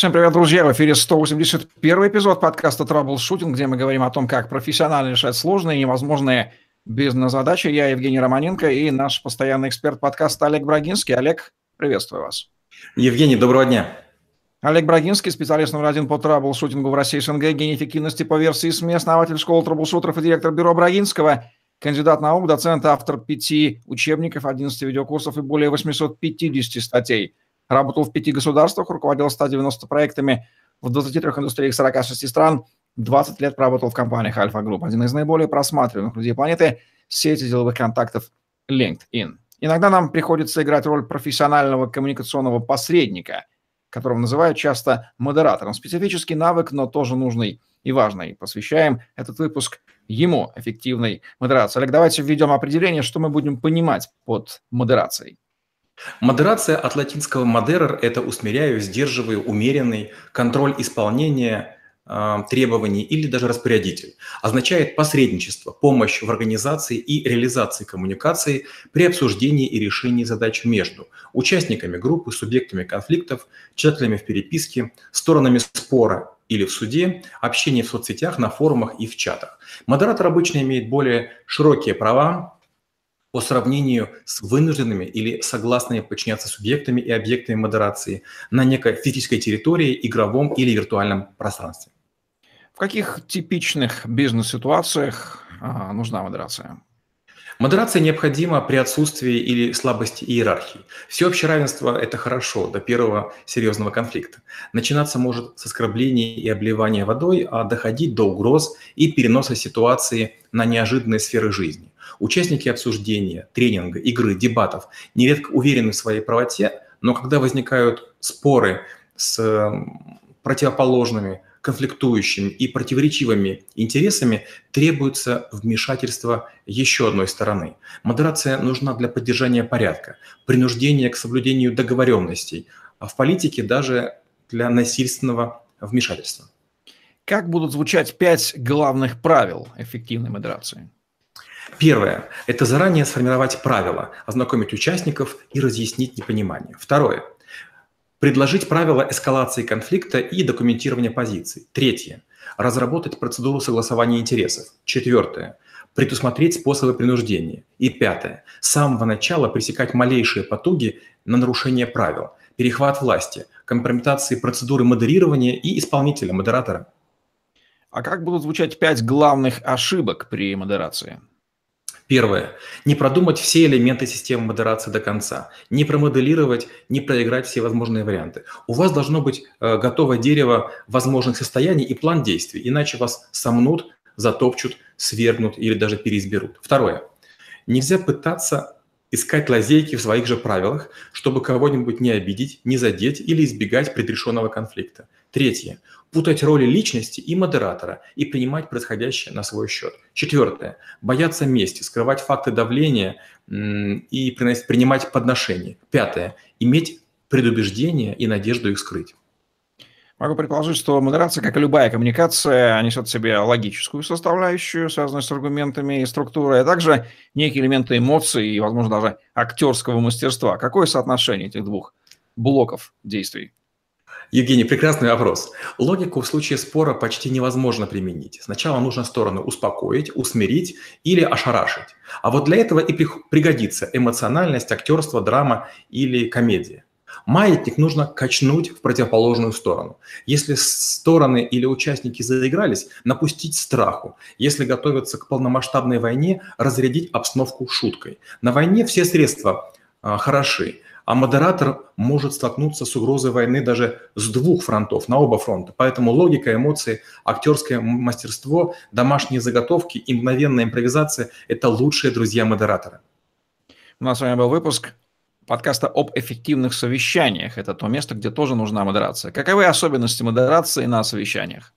Всем привет, друзья! В эфире 181 эпизод подкаста «Траблшутинг», где мы говорим о том, как профессионально решать сложные и невозможные бизнес-задачи. Я Евгений Романенко и наш постоянный эксперт подкаста Олег Брагинский. Олег, приветствую вас. Евгений, доброго дня. Олег Брагинский, специалист номер один по troubleshooting у в России СНГ, гений эффективности по версии СМИ, основатель школы troubleshooter ов и директор бюро Брагинского, кандидат наук, доцент, автор пяти учебников, 11 видеокурсов и более 850 статей – Работал в пяти государствах, руководил 190 проектами в 23 индустриях 46 стран, 20 лет проработал в компаниях Альфа Групп. Один из наиболее просматриваемых людей планеты – сети деловых контактов LinkedIn. Иногда нам приходится играть роль профессионального коммуникационного посредника, которого называют часто модератором. Специфический навык, но тоже нужный и важный. Посвящаем этот выпуск ему, эффективной модерации. Олег, давайте введем определение, что мы будем понимать под модерацией. Модерация от латинского «модерер» – это усмиряю, сдерживаю, умеренный, контроль исполнения э, требований или даже распорядитель. Означает посредничество, помощь в организации и реализации коммуникации при обсуждении и решении задач между участниками группы, субъектами конфликтов, читателями в переписке, сторонами спора или в суде, общение в соцсетях, на форумах и в чатах. Модератор обычно имеет более широкие права, по сравнению с вынужденными или согласными подчиняться субъектами и объектами модерации на некой физической территории, игровом или виртуальном пространстве. В каких типичных бизнес-ситуациях а, нужна модерация? Модерация необходима при отсутствии или слабости иерархии. Всеобщее равенство – это хорошо до первого серьезного конфликта. Начинаться может с оскорблений и обливания водой, а доходить до угроз и переноса ситуации на неожиданные сферы жизни. Участники обсуждения, тренинга, игры, дебатов нередко уверены в своей правоте, но когда возникают споры с противоположными, конфликтующими и противоречивыми интересами, требуется вмешательство еще одной стороны. Модерация нужна для поддержания порядка, принуждения к соблюдению договоренностей, а в политике даже для насильственного вмешательства. Как будут звучать пять главных правил эффективной модерации? Первое – это заранее сформировать правила, ознакомить участников и разъяснить непонимание. Второе – предложить правила эскалации конфликта и документирования позиций. Третье – разработать процедуру согласования интересов. Четвертое – предусмотреть способы принуждения. И пятое – с самого начала пресекать малейшие потуги на нарушение правил, перехват власти, компрометации процедуры модерирования и исполнителя, модератора. А как будут звучать пять главных ошибок при модерации? Первое. Не продумать все элементы системы модерации до конца. Не промоделировать, не проиграть все возможные варианты. У вас должно быть э, готовое дерево возможных состояний и план действий, иначе вас сомнут, затопчут, свергнут или даже переизберут. Второе. Нельзя пытаться искать лазейки в своих же правилах, чтобы кого-нибудь не обидеть, не задеть или избегать предрешенного конфликта. Третье путать роли личности и модератора и принимать происходящее на свой счет. Четвертое. Бояться мести, скрывать факты давления и принимать подношения. Пятое. Иметь предубеждение и надежду их скрыть. Могу предположить, что модерация, как и любая коммуникация, несет в себе логическую составляющую, связанную с аргументами и структурой, а также некие элементы эмоций и, возможно, даже актерского мастерства. Какое соотношение этих двух блоков действий? Евгений, прекрасный вопрос. Логику в случае спора почти невозможно применить. Сначала нужно сторону успокоить, усмирить или ошарашить. А вот для этого и пригодится эмоциональность, актерство, драма или комедия. Маятник нужно качнуть в противоположную сторону. Если стороны или участники заигрались, напустить страху. Если готовятся к полномасштабной войне, разрядить обстановку шуткой. На войне все средства а, хороши а модератор может столкнуться с угрозой войны даже с двух фронтов, на оба фронта. Поэтому логика, эмоции, актерское мастерство, домашние заготовки и мгновенная импровизация – это лучшие друзья модератора. У нас с вами был выпуск подкаста об эффективных совещаниях. Это то место, где тоже нужна модерация. Каковы особенности модерации на совещаниях?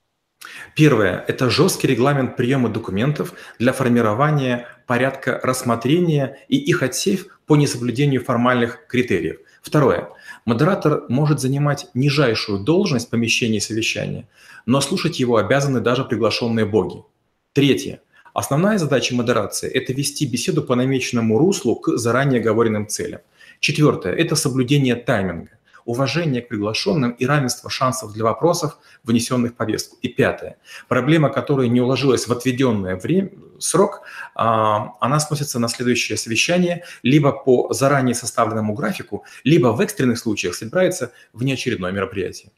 Первое – это жесткий регламент приема документов для формирования порядка рассмотрения и их отсев по несоблюдению формальных критериев. Второе. Модератор может занимать нижайшую должность в помещении совещания, но слушать его обязаны даже приглашенные боги. Третье. Основная задача модерации – это вести беседу по намеченному руслу к заранее оговоренным целям. Четвертое – это соблюдение тайминга. уважение к приглашенным и равенство шансов для вопросов, внесенных в повестку. И пятое. Проблема, которая не уложилась в отведенное время, срок, а, она сносится на следующее совещание либо по заранее составленному графику, либо в экстренных случаях собирается внеочередное мероприятие.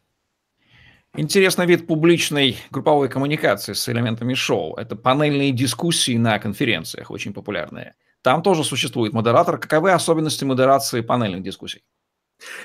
Интересный вид публичной групповой коммуникации с элементами шоу. Это панельные дискуссии на конференциях, очень популярные. Там тоже существует модератор. Каковы особенности модерации панельных дискуссий?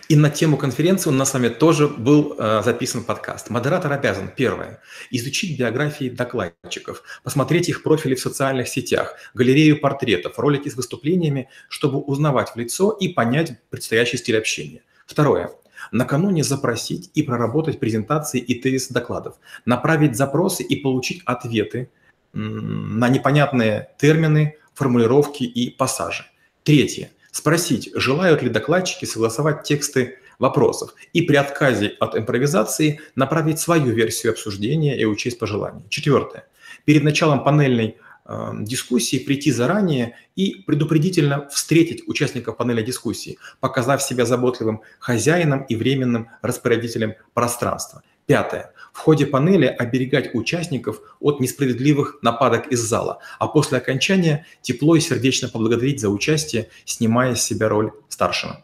И на тему конференции у нас с вами тоже был э, записан подкаст. Модератор обязан, первое, изучить биографии докладчиков, посмотреть их профили в социальных сетях, галерею портретов, ролики с выступлениями, чтобы узнавать в лицо и понять предстоящий стиль общения. Второе, накануне запросить и проработать презентации и тезис докладов, направить запросы и получить ответы на непонятные термины, формулировки и пассажи. Третье. Спросить, желают ли докладчики согласовать тексты вопросов и при отказе от импровизации направить свою версию обсуждения и учесть пожелания. Четвертое. Перед началом панельной э, дискуссии прийти заранее и предупредительно встретить участников панельной дискуссии, показав себя заботливым хозяином и временным распорядителем пространства. Пятое. В ходе панели оберегать участников от несправедливых нападок из зала, а после окончания тепло и сердечно поблагодарить за участие, снимая с себя роль старшего.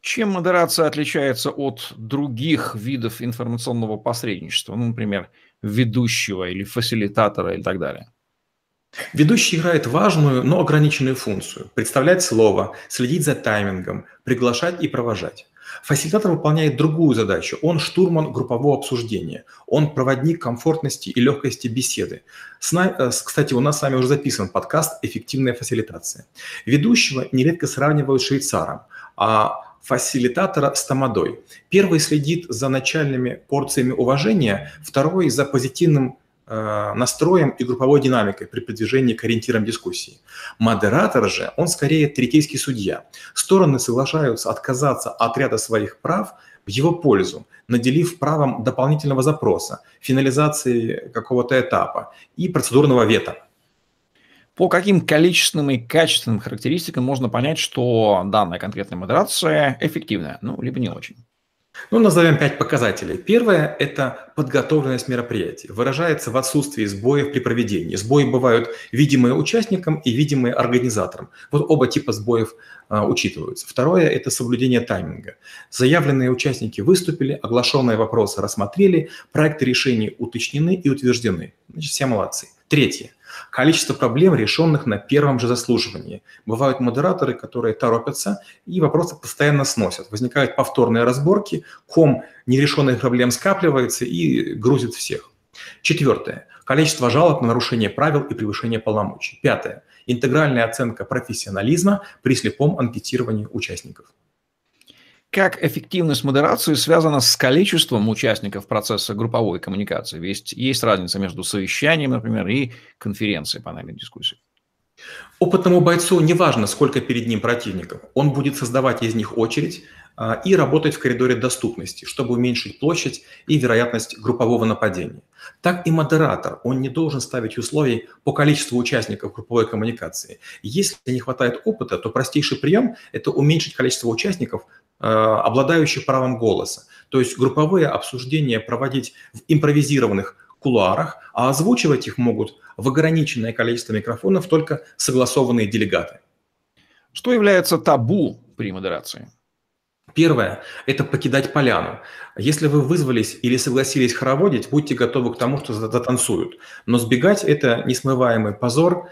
Чем модерация отличается от других видов информационного посредничества, ну, например, ведущего или фасилитатора и так далее? Ведущий играет важную, но ограниченную функцию – представлять слово, следить за таймингом, приглашать и провожать. Фасилитатор выполняет другую задачу. Он штурман группового обсуждения. Он проводник комфортности и легкости беседы. Э, кстати, у нас с вами уже записан подкаст «Эффективная фасилитация». Ведущего нередко сравнивают с швейцаром, а фасилитатора с тамадой. Первый следит за начальными порциями уважения, второй за позитивным настроем и групповой динамикой при продвижении к ориентирам дискуссии. Модератор же, он скорее третейский судья. Стороны соглашаются отказаться от ряда своих прав в его пользу, наделив правом дополнительного запроса, финализации какого-то этапа и процедурного вето. По каким количественным и качественным характеристикам можно понять, что данная конкретная модерация эффективная, ну, либо не очень? Ну, назовем пять показателей. Первое – это подготовленность мероприятия. Выражается в отсутствии сбоев при проведении. Сбои бывают видимые участникам и видимые организаторам. Вот оба типа сбоев а, учитываются. Второе – это соблюдение тайминга. Заявленные участники выступили, оглашенные вопросы рассмотрели, проекты решений уточнены и утверждены. Значит, все молодцы. Третье Количество проблем, решенных на первом же заслуживании. Бывают модераторы, которые торопятся и вопросы постоянно сносят. Возникают повторные разборки, ком нерешенных проблем скапливается и грузит всех. Четвертое. Количество жалоб на нарушение правил и превышение полномочий. Пятое. Интегральная оценка профессионализма при слепом анкетировании участников. Как эффективность модерации связана с количеством участников процесса групповой коммуникации? Ведь есть разница между совещанием, например, и конференцией панельной дискуссии. Опытному бойцу не важно, сколько перед ним противников. Он будет создавать из них очередь а, и работать в коридоре доступности, чтобы уменьшить площадь и вероятность группового нападения. Так и модератор, он не должен ставить условий по количеству участников групповой коммуникации. Если не хватает опыта, то простейший прием – это уменьшить количество участников Э, обладающих правом голоса. То есть групповые обсуждения проводить в импровизированных кулуарах, а озвучивать их могут в ограниченное количество микрофонов только согласованные делегаты. Что является табу при модерации? Первое – это покидать поляну. Если вы вызвались или согласились хороводить, будьте готовы к тому, что затанцуют. Но сбегать – это несмываемый позор,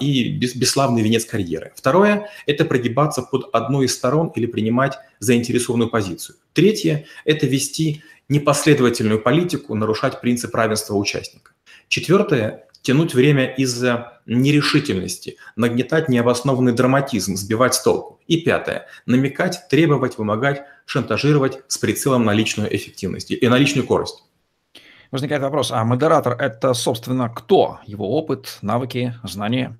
и бесславный венец карьеры. Второе – это прогибаться под одну из сторон или принимать заинтересованную позицию. Третье – это вести непоследовательную политику, нарушать принцип равенства участника. Четвертое – тянуть время из-за нерешительности, нагнетать необоснованный драматизм, сбивать с толку. И пятое – намекать, требовать, вымогать, шантажировать с прицелом на личную эффективность и на личную скорость. Возникает вопрос, а модератор – это, собственно, кто? Его опыт, навыки, знания?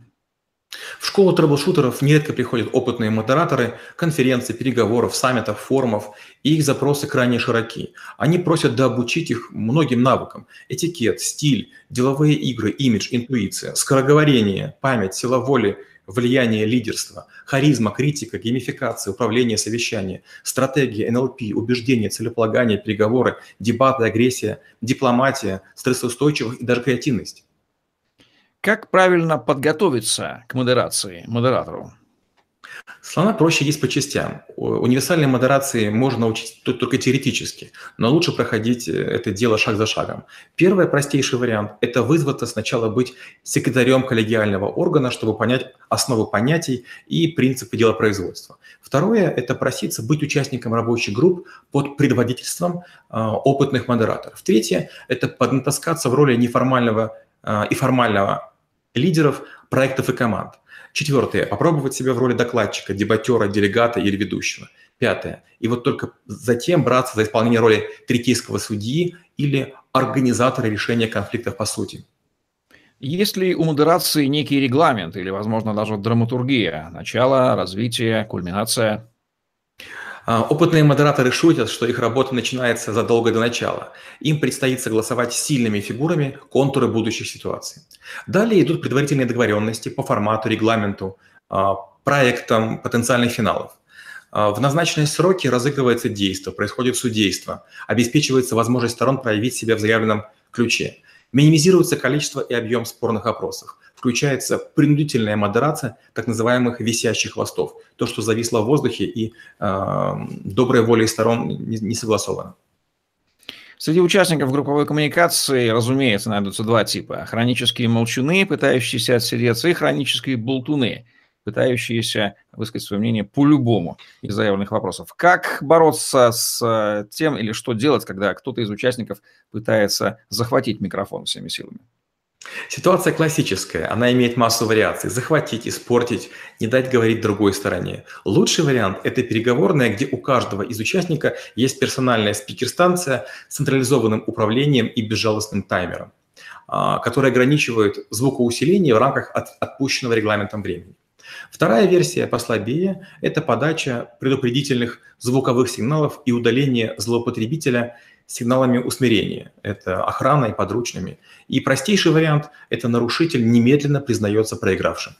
В школу troubleshooter ов нередко приходят опытные модераторы конференций, переговоров, саммитов, форумов, и их запросы крайне широки. Они просят дообучить их многим навыкам. Этикет, стиль, деловые игры, имидж, интуиция, скороговорение, память, сила воли, влияние лидерства, харизма, критика, геймификация, управление, совещание, стратегия, НЛП, убеждение, целеполагание, переговоры, дебаты, агрессия, дипломатия, стрессоустойчивость и даже креативность. Как правильно подготовиться к модерации, модератору? Слона проще есть по частям. Универсальной модерации можно научить только теоретически, но лучше проходить э, это дело шаг за шагом. Первый простейший вариант – это вызваться сначала быть секретарем коллегиального органа, чтобы понять основы понятий и принципы делопроизводства. Второе – это проситься быть участником рабочих групп под предводительством э, опытных модераторов. Третье – это поднатаскаться в роли неформального э, и формального лидеров проектов и команд – Четвертое. Попробовать себя в роли докладчика, дебатера, делегата или ведущего. Пятое. И вот только затем браться за исполнение роли третейского судьи или организатора решения конфликтов по сути. Есть ли у модерации некий регламент или, возможно, даже драматургия? Начало, развитие, кульминация? А, опытные модераторы шутят, что их работа начинается задолго до начала. Им предстоит согласовать с сильными фигурами контуры будущих ситуаций. Далее идут предварительные договоренности по формату, регламенту, а, проектам потенциальных финалов. А, в назначенные сроки разыгрывается действие, происходит судейство, обеспечивается возможность сторон проявить себя в заявленном ключе. Минимизируется количество и объем спорных опросов включается принудительная модерация так называемых висящих хвостов. То, что зависло в воздухе и э, доброй волей сторон не, не согласовано. Среди участников групповой коммуникации, разумеется, найдутся два типа. Хронические молчуны, пытающиеся отсидеться, и хронические болтуны, пытающиеся высказать свое мнение по-любому из заявленных вопросов. Как бороться с э, тем или что делать, когда кто-то из участников пытается захватить микрофон всеми силами? Ситуация классическая, она имеет массу вариаций. Захватить, испортить, не дать говорить другой стороне. Лучший вариант – это переговорная, где у каждого из участника есть персональная спикер-станция с централизованным управлением и безжалостным таймером, а, который ограничивает звукоусиление в рамках от, отпущенного регламентом времени. Вторая версия послабее – это подача предупредительных звуковых сигналов и удаление злоупотребителя сигналами усмирения. Это охрана и подручными. И простейший вариант – это нарушитель немедленно признается проигравшим.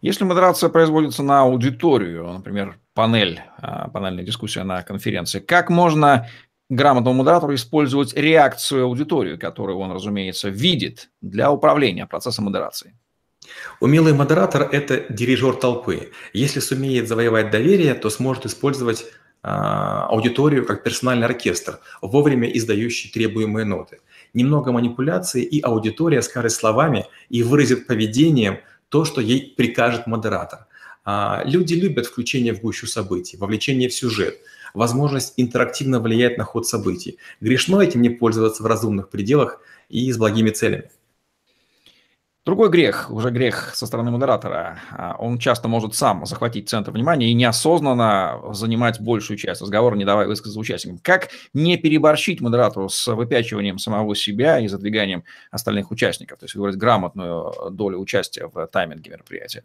Если модерация производится на аудиторию, например, панель, а, панельная дискуссия на конференции, как можно грамотному модератору использовать реакцию аудитории, которую он, разумеется, видит для управления процессом модерации? Умелый модератор – это дирижер толпы. Если сумеет завоевать доверие, то сможет использовать аудиторию как персональный оркестр, вовремя издающий требуемые ноты. Немного манипуляции, и аудитория скажет словами и выразит поведением то, что ей прикажет модератор. А, люди любят включение в гущу событий, вовлечение в сюжет, возможность интерактивно влиять на ход событий. Грешно этим не пользоваться в разумных пределах и с благими целями. Другой грех, уже грех со стороны модератора. А, он часто может сам захватить центр внимания и неосознанно занимать большую часть разговора, не давая высказаться участникам. Как не переборщить модератору с выпячиванием самого себя и задвиганием остальных участников? То есть выбрать грамотную долю участия в тайминге мероприятия.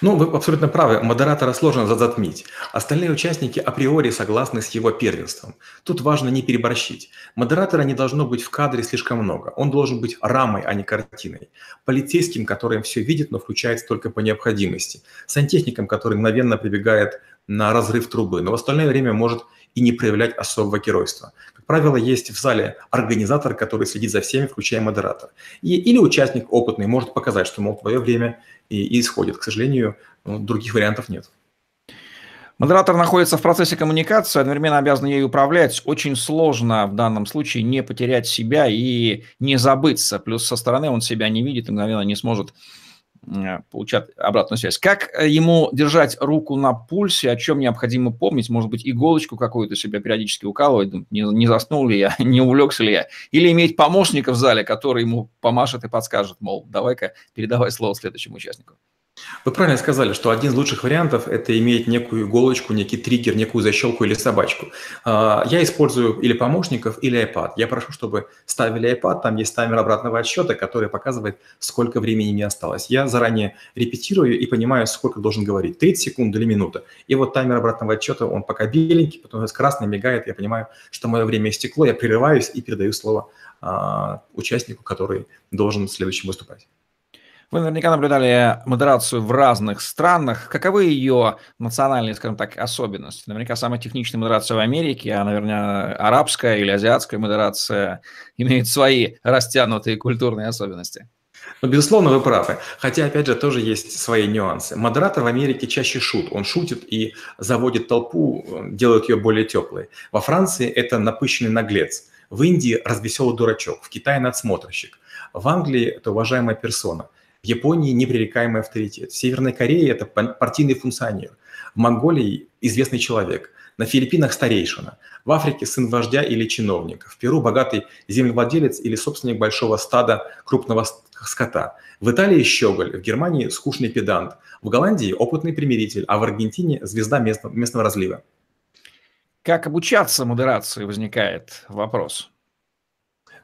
Ну, вы абсолютно правы. Модератора сложно затмить. Остальные участники априори согласны с его первенством. Тут важно не переборщить. Модератора не должно быть в кадре слишком много. Он должен быть рамой, а не картиной. Полицейским, который все видит, но включается только по необходимости. Сантехником, который мгновенно прибегает на разрыв трубы, но в остальное время может и не проявлять особого геройства. Как правило, есть в зале организатор, который следит за всеми, включая модератора. И, или участник опытный может показать, что, мол, твое время и, и исходит. К сожалению, ну, других вариантов нет. Модератор находится в процессе коммуникации, одновременно обязан ей управлять. Очень сложно в данном случае не потерять себя и не забыться. Плюс со стороны он себя не видит и мгновенно не сможет Э, получать обратную связь. Как э, ему держать руку на пульсе, о чем необходимо помнить? Может быть, иголочку какую-то себя периодически укалывать, не, не заснул ли я, не увлекся ли я? Или иметь помощника в зале, который ему помашет и подскажет, мол, давай-ка передавай слово следующему участнику. Вы правильно сказали, что один из лучших вариантов – это иметь некую иголочку, некий триггер, некую защелку или собачку. А, я использую или помощников, или iPad. Я прошу, чтобы ставили iPad, там есть таймер обратного отсчета, который показывает, сколько времени мне осталось. Я заранее репетирую и понимаю, сколько должен говорить, 30 секунд или минута. И вот таймер обратного отсчета, он пока беленький, потом красный мигает, я понимаю, что мое время истекло, я прерываюсь и передаю слово а, участнику, который должен следующим выступать. Вы наверняка наблюдали модерацию в разных странах. Каковы ее национальные, скажем так, особенности? Наверняка самая техничная модерация в Америке, а, наверное, арабская или азиатская модерация имеет свои растянутые культурные особенности. Ну, безусловно, вы правы. Хотя, опять же, тоже есть свои нюансы. Модератор в Америке чаще шут. Он шутит и заводит толпу, делает ее более теплой. Во Франции это напыщенный наглец. В Индии развеселый дурачок. В Китае надсмотрщик. В Англии это уважаемая персона – в Японии непререкаемый авторитет. В Северной Корее это партийный функционер. В Монголии известный человек. На Филиппинах старейшина. В Африке сын вождя или чиновника. В Перу богатый землевладелец или собственник большого стада крупного скота. В Италии щеголь, в Германии скучный педант. В Голландии опытный примиритель, а в Аргентине звезда местного, местного разлива. Как обучаться модерации, возникает вопрос.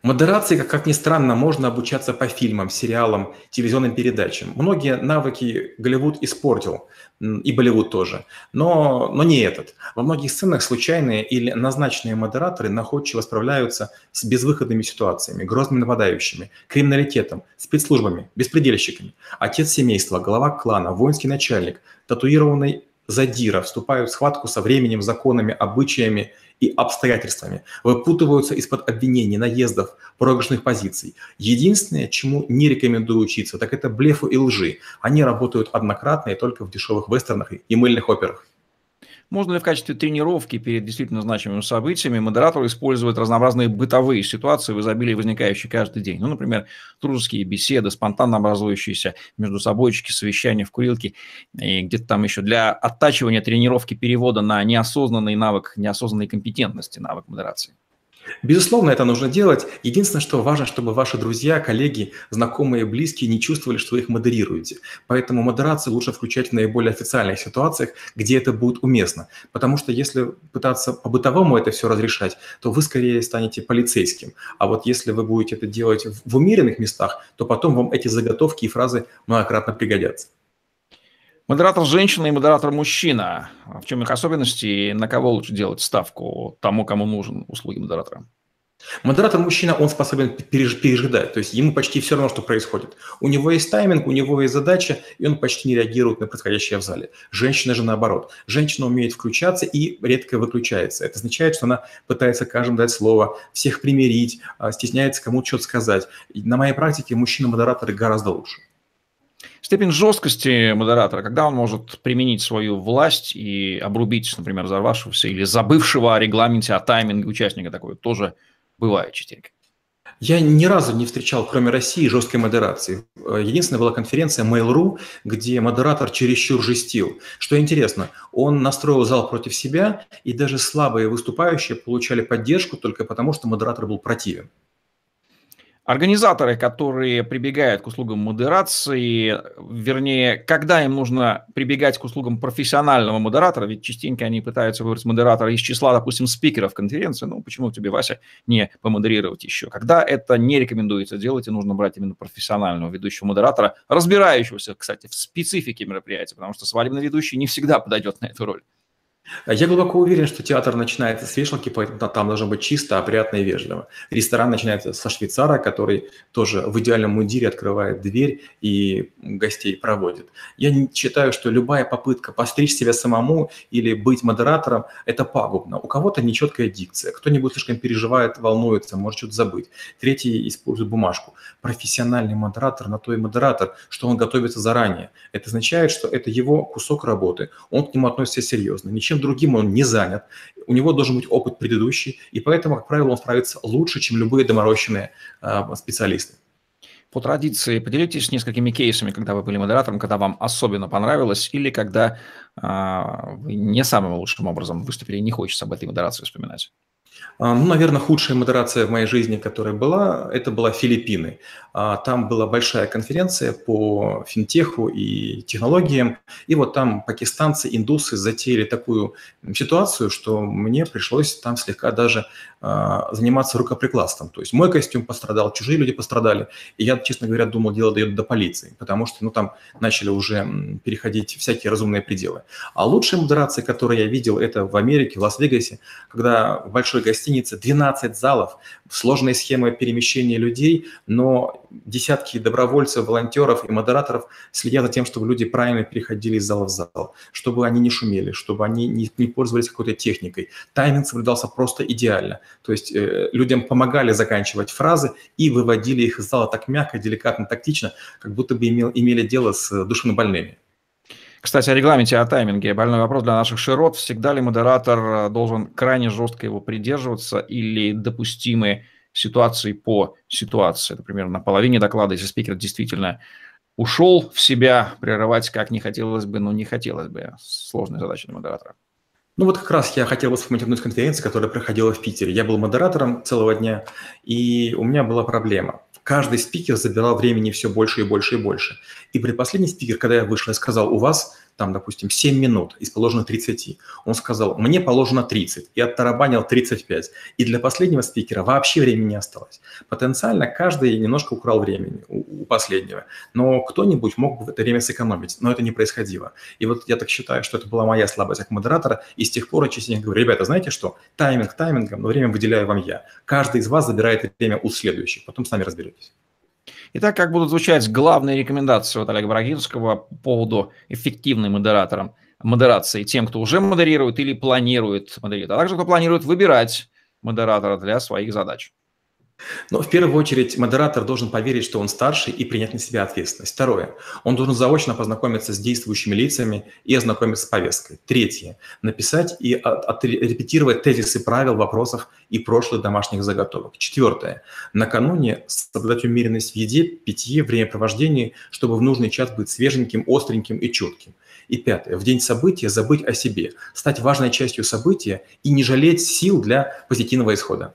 Модерации, как, ни странно, можно обучаться по фильмам, сериалам, телевизионным передачам. Многие навыки Голливуд испортил, и Болливуд тоже, но, но не этот. Во многих сценах случайные или назначенные модераторы находчиво справляются с безвыходными ситуациями, грозными нападающими, криминалитетом, спецслужбами, беспредельщиками. Отец семейства, глава клана, воинский начальник, татуированный задира вступают в схватку со временем, законами, обычаями и обстоятельствами, выпутываются из-под обвинений, наездов, проигрышных позиций. Единственное, чему не рекомендую учиться, так это блефу и лжи. Они работают однократно и только в дешевых вестернах и мыльных операх. Можно ли в качестве тренировки перед действительно значимыми событиями модератор использовать разнообразные бытовые ситуации в изобилии, возникающие каждый день? Ну, например, дружеские беседы, спонтанно образующиеся между собойчики, совещания в курилке и где-то там еще для оттачивания тренировки перевода на неосознанный навык, неосознанной компетентности навык модерации. Безусловно, это нужно делать. Единственное, что важно, чтобы ваши друзья, коллеги, знакомые, близкие не чувствовали, что вы их модерируете. Поэтому модерацию лучше включать в наиболее официальных ситуациях, где это будет уместно. Потому что если пытаться по-бытовому это все разрешать, то вы скорее станете полицейским. А вот если вы будете это делать в умеренных местах, то потом вам эти заготовки и фразы многократно пригодятся. Модератор женщина и модератор мужчина. В чем их особенности и на кого лучше делать ставку тому, кому нужен услуги модератора? Модератор мужчина, он способен пережидать, то есть ему почти все равно, что происходит. У него есть тайминг, у него есть задача, и он почти не реагирует на происходящее в зале. Женщина же наоборот. Женщина умеет включаться и редко выключается. Это означает, что она пытается каждому дать слово, всех примирить, а, стесняется кому-то что-то сказать. И на моей практике мужчины-модераторы гораздо лучше. Степень жесткости модератора, когда он может применить свою власть и обрубить, например, взорвавшегося или забывшего о регламенте, о тайминге участника, такое тоже бывает частенько. Я ни разу не встречал, кроме России, жесткой модерации. Единственная была конференция Mail.ru, где модератор чересчур жестил. Что интересно, он настроил зал против себя, и даже слабые выступающие получали поддержку только потому, что модератор был противен. Организаторы, которые прибегают к услугам модерации, вернее, когда им нужно прибегать к услугам профессионального модератора, ведь частенько они пытаются выбрать модератора из числа, допустим, спикеров конференции, ну, почему тебе, Вася, не помодерировать еще? Когда это не рекомендуется делать, и нужно брать именно профессионального ведущего модератора, разбирающегося, кстати, в специфике мероприятия, потому что свадебный ведущий не всегда подойдет на эту роль. Я глубоко уверен, что театр начинается с вешалки, поэтому там должно быть чисто, опрятно и вежливо. Ресторан начинается со швейцара, который тоже в идеальном мундире открывает дверь и гостей проводит. Я считаю, что любая попытка постричь себя самому или быть модератором – это пагубно. У кого-то нечеткая дикция, кто-нибудь слишком переживает, волнуется, может что-то забыть. Третий использует бумажку. Профессиональный модератор на то и модератор, что он готовится заранее. Это означает, что это его кусок работы, он к нему относится серьезно, ничем чем другим он не занят, у него должен быть опыт предыдущий, и поэтому, как правило, он справится лучше, чем любые доморощенные э, специалисты. По традиции поделитесь несколькими кейсами, когда вы были модератором, когда вам особенно понравилось, или когда э, вы не самым лучшим образом выступили не хочется об этой модерации вспоминать. А, ну, наверное, худшая модерация в моей жизни, которая была, это была Филиппины. А, там была большая конференция по финтеху и технологиям, и вот там пакистанцы, индусы затеяли такую ситуацию, что мне пришлось там слегка даже а, заниматься рукоприкладством. То есть мой костюм пострадал, чужие люди пострадали, и я, честно говоря, думал, дело дойдет до полиции, потому что, ну, там начали уже переходить всякие разумные пределы. А лучшая модерация, которую я видел, это в Америке, в Лас-Вегасе, когда большой гостиницы, 12 залов, сложные схемы перемещения людей, но десятки добровольцев, волонтеров и модераторов следят за тем, чтобы люди правильно переходили из зала в зал, чтобы они не шумели, чтобы они не, не пользовались какой-то техникой. Тайминг соблюдался просто идеально. То есть э, людям помогали заканчивать фразы и выводили их из зала так мягко, деликатно, тактично, как будто бы имел, имели дело с душевнобольными. Кстати, о регламенте, о тайминге. Больной вопрос для наших широт. Всегда ли модератор э, должен крайне жестко его придерживаться или допустимы ситуации по ситуации? Например, на половине доклада, если спикер действительно ушел в себя, прерывать как не хотелось бы, но не хотелось бы. Сложная задача для модератора. Ну вот как раз я хотел вспомнить одну из конференций, которая проходила в Питере. Я был модератором целого дня, и у меня была проблема каждый спикер забирал времени все больше и больше и больше. И предпоследний спикер, когда я вышел и сказал, у вас там, допустим, 7 минут из положенных 30. Он сказал, мне положено 30, и оттарабанил 35. И для последнего спикера вообще времени не осталось. Потенциально каждый немножко украл времени у, последнего. Но кто-нибудь мог бы это время сэкономить, но это не происходило. И вот я так считаю, что это была моя слабость как модератора, и с тех пор я частенько говорю, ребята, знаете что, тайминг таймингом, но время выделяю вам я. Каждый из вас забирает время у следующих, потом сами разберетесь. Итак, как будут звучать главные рекомендации от Олега Брагинского по поводу эффективной модератором, модерации тем, кто уже модерирует или планирует модерировать, а также кто планирует выбирать модератора для своих задач. Но в первую очередь модератор должен поверить, что он старший и принять на себя ответственность. Второе. Он должен заочно познакомиться с действующими лицами и ознакомиться с повесткой. Третье. Написать и репетировать тезисы правил, вопросов и прошлых домашних заготовок. Четвертое. Накануне соблюдать умеренность в еде, питье, времяпровождении, чтобы в нужный час быть свеженьким, остреньким и чутким. И пятое. В день события забыть о себе, стать важной частью события и не жалеть сил для позитивного исхода.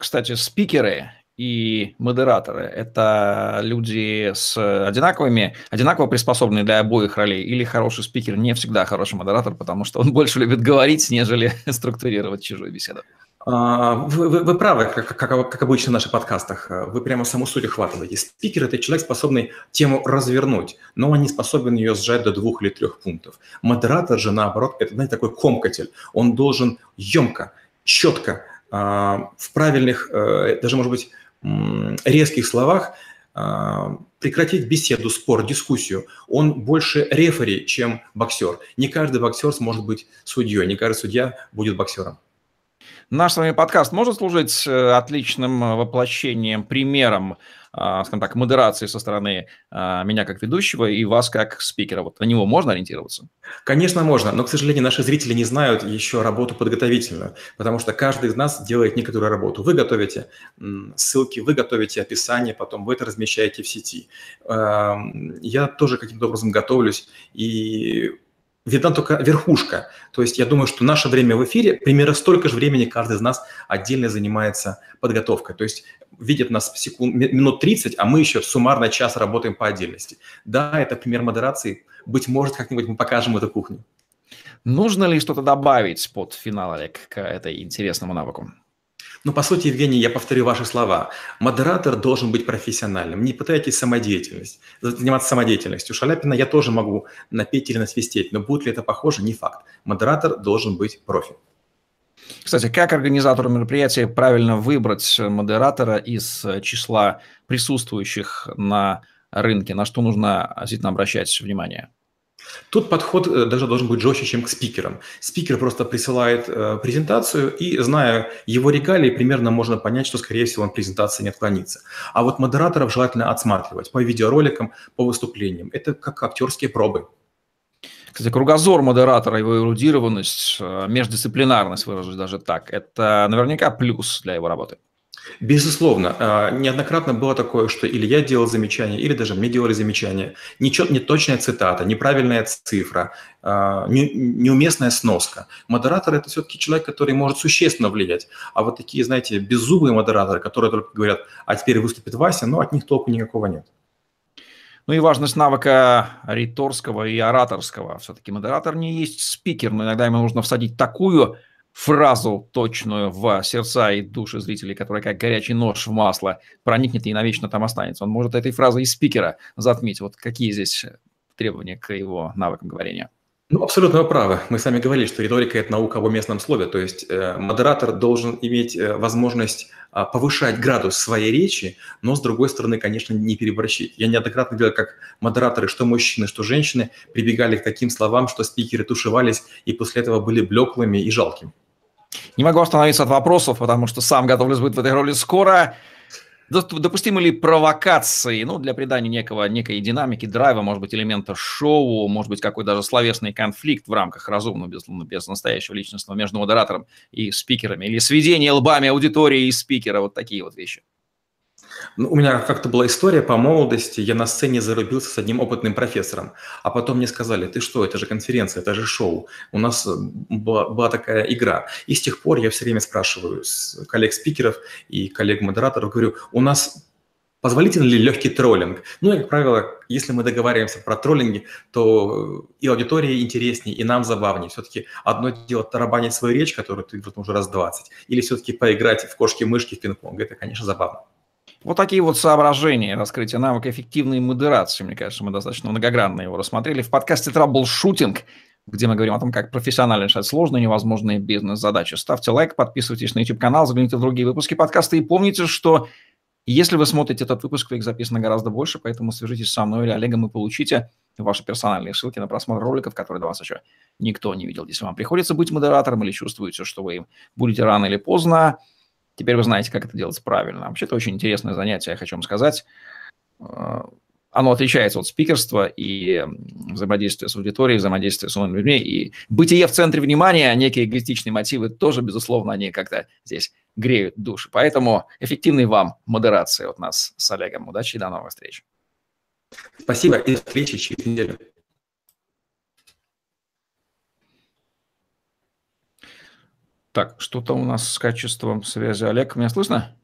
Кстати, спикеры и модераторы – это люди с одинаковыми, одинаково приспособленные для обоих ролей, или хороший спикер не всегда хороший модератор, потому что он больше любит говорить, нежели структурировать чужую беседу? А, вы, вы, вы правы, как, как, как обычно в наших подкастах. Вы прямо саму суть ухватываете. Спикер – это человек, способный тему развернуть, но он не способен ее сжать до двух или трех пунктов. Модератор же, наоборот, это знаете, такой комкатель. Он должен емко, четко в правильных, э, даже, может быть, резких словах а, прекратить беседу, спор, дискуссию. Он больше рефери, чем боксер. Не каждый боксер сможет быть судьей, не каждый судья будет боксером. Наш с вами подкаст может служить э, отличным э, воплощением, примером, а, скажем так, модерации со стороны а, меня как ведущего и вас как спикера. Вот на него можно ориентироваться? Конечно, можно, но, к сожалению, наши зрители не знают еще работу подготовительную, потому что каждый из нас делает некоторую работу. Вы готовите ссылки, вы готовите описание, потом вы это размещаете в сети. Я тоже каким-то образом готовлюсь, и видна только верхушка. То есть я думаю, что наше время в эфире, примерно столько же времени каждый из нас отдельно занимается подготовкой. То есть видят нас секунд, минут 30, а мы еще суммарно час работаем по отдельности. Да, это пример модерации. Быть может, как-нибудь мы покажем эту кухню. Нужно ли что-то добавить под финал, Олег, к этой интересному навыку? Ну, по сути, Евгений, я повторю ваши слова. Модератор должен быть профессиональным. Не пытайтесь самодеятельность, заниматься самодеятельностью. Шаляпина я тоже могу напеть или насвистеть, но будет ли это похоже, не факт. Модератор должен быть профи. Кстати, как организатору мероприятия правильно выбрать модератора из числа присутствующих на рынке? На что нужно действительно обращать внимание? Тут подход э, даже должен быть жестче, чем к спикерам. Спикер просто присылает э, презентацию, и, зная его регалии, примерно можно понять, что, скорее всего, он презентации не отклонится. А вот модераторов желательно отсматривать по видеороликам, по выступлениям. Это как актерские пробы. Кстати, кругозор модератора, его эрудированность, э, междисциплинарность, выражусь даже так, это наверняка плюс для его работы. Безусловно. А, неоднократно было такое, что или я делал замечания, или даже мне делали замечания. Ничего, не точная цитата, неправильная цифра, а, неуместная сноска. Модератор – это все-таки человек, который может существенно влиять. А вот такие, знаете, беззубые модераторы, которые только говорят, а теперь выступит Вася, но от них толку никакого нет. Ну и важность навыка риторского и ораторского. Все-таки модератор не есть спикер, но иногда ему нужно всадить такую фразу точную в сердца и души зрителей, которая как горячий нож в масло проникнет и навечно там останется. Он может этой фразой из спикера затмить. Вот какие здесь требования к его навыкам говорения? Ну, абсолютно вы правы. Мы сами говорили, что риторика – это наука об уместном слове. То есть э, модератор должен иметь э, возможность э, повышать градус своей речи, но, с другой стороны, конечно, не переборщить. Я неоднократно видел, как модераторы, что мужчины, что женщины, прибегали к таким словам, что спикеры тушевались и после этого были блеклыми и жалкими. Не могу остановиться от вопросов, потому что сам готовлюсь быть в этой роли скоро. Допустимы ли провокации, ну, для придания некого, некой динамики, драйва, может быть, элемента шоу, может быть, какой даже словесный конфликт в рамках разумного, без, без настоящего личностного между модератором и спикерами, или сведение лбами аудитории и спикера, вот такие вот вещи? Ну, у меня как-то была история по молодости. Я на сцене зарубился с одним опытным профессором. А потом мне сказали, ты что, это же конференция, это же шоу. У нас э, была, была такая игра. И с тех пор я все время спрашиваю коллег-спикеров и коллег-модераторов, говорю, у нас Позволителен ли легкий троллинг? Ну, и, как правило, если мы договариваемся про троллинги, то и аудитории интереснее, и нам забавнее. Все-таки одно дело тарабанить свою речь, которую ты уже раз 20, или все-таки поиграть в кошки-мышки в пинг-понг. Это, конечно, забавно. Вот такие вот соображения, раскрытие навыка эффективной модерации, мне кажется, мы достаточно многогранно его рассмотрели в подкасте «Траблшутинг», где мы говорим о том, как профессионально решать сложные невозможные бизнес-задачи. Ставьте лайк, подписывайтесь на YouTube-канал, загляните в другие выпуски подкаста и помните, что если вы смотрите этот выпуск, их записано гораздо больше, поэтому свяжитесь со мной или Олегом и получите ваши персональные ссылки на просмотр роликов, которые до вас еще никто не видел. Если вам приходится быть модератором или чувствуете, что вы им будете рано или поздно, Теперь вы знаете, как это делать правильно. Вообще, это очень интересное занятие, я хочу вам сказать. Э, оно отличается от спикерства и взаимодействия с аудиторией, взаимодействия с умными людьми. И бытие в центре внимания, некие эгоистичные мотивы тоже, безусловно, они как-то здесь греют души. Поэтому эффективной вам модерации от нас с Олегом. Удачи и до новых встреч. Спасибо и до встречи через неделю. Так, что-то у нас с качеством связи. Олег, меня слышно?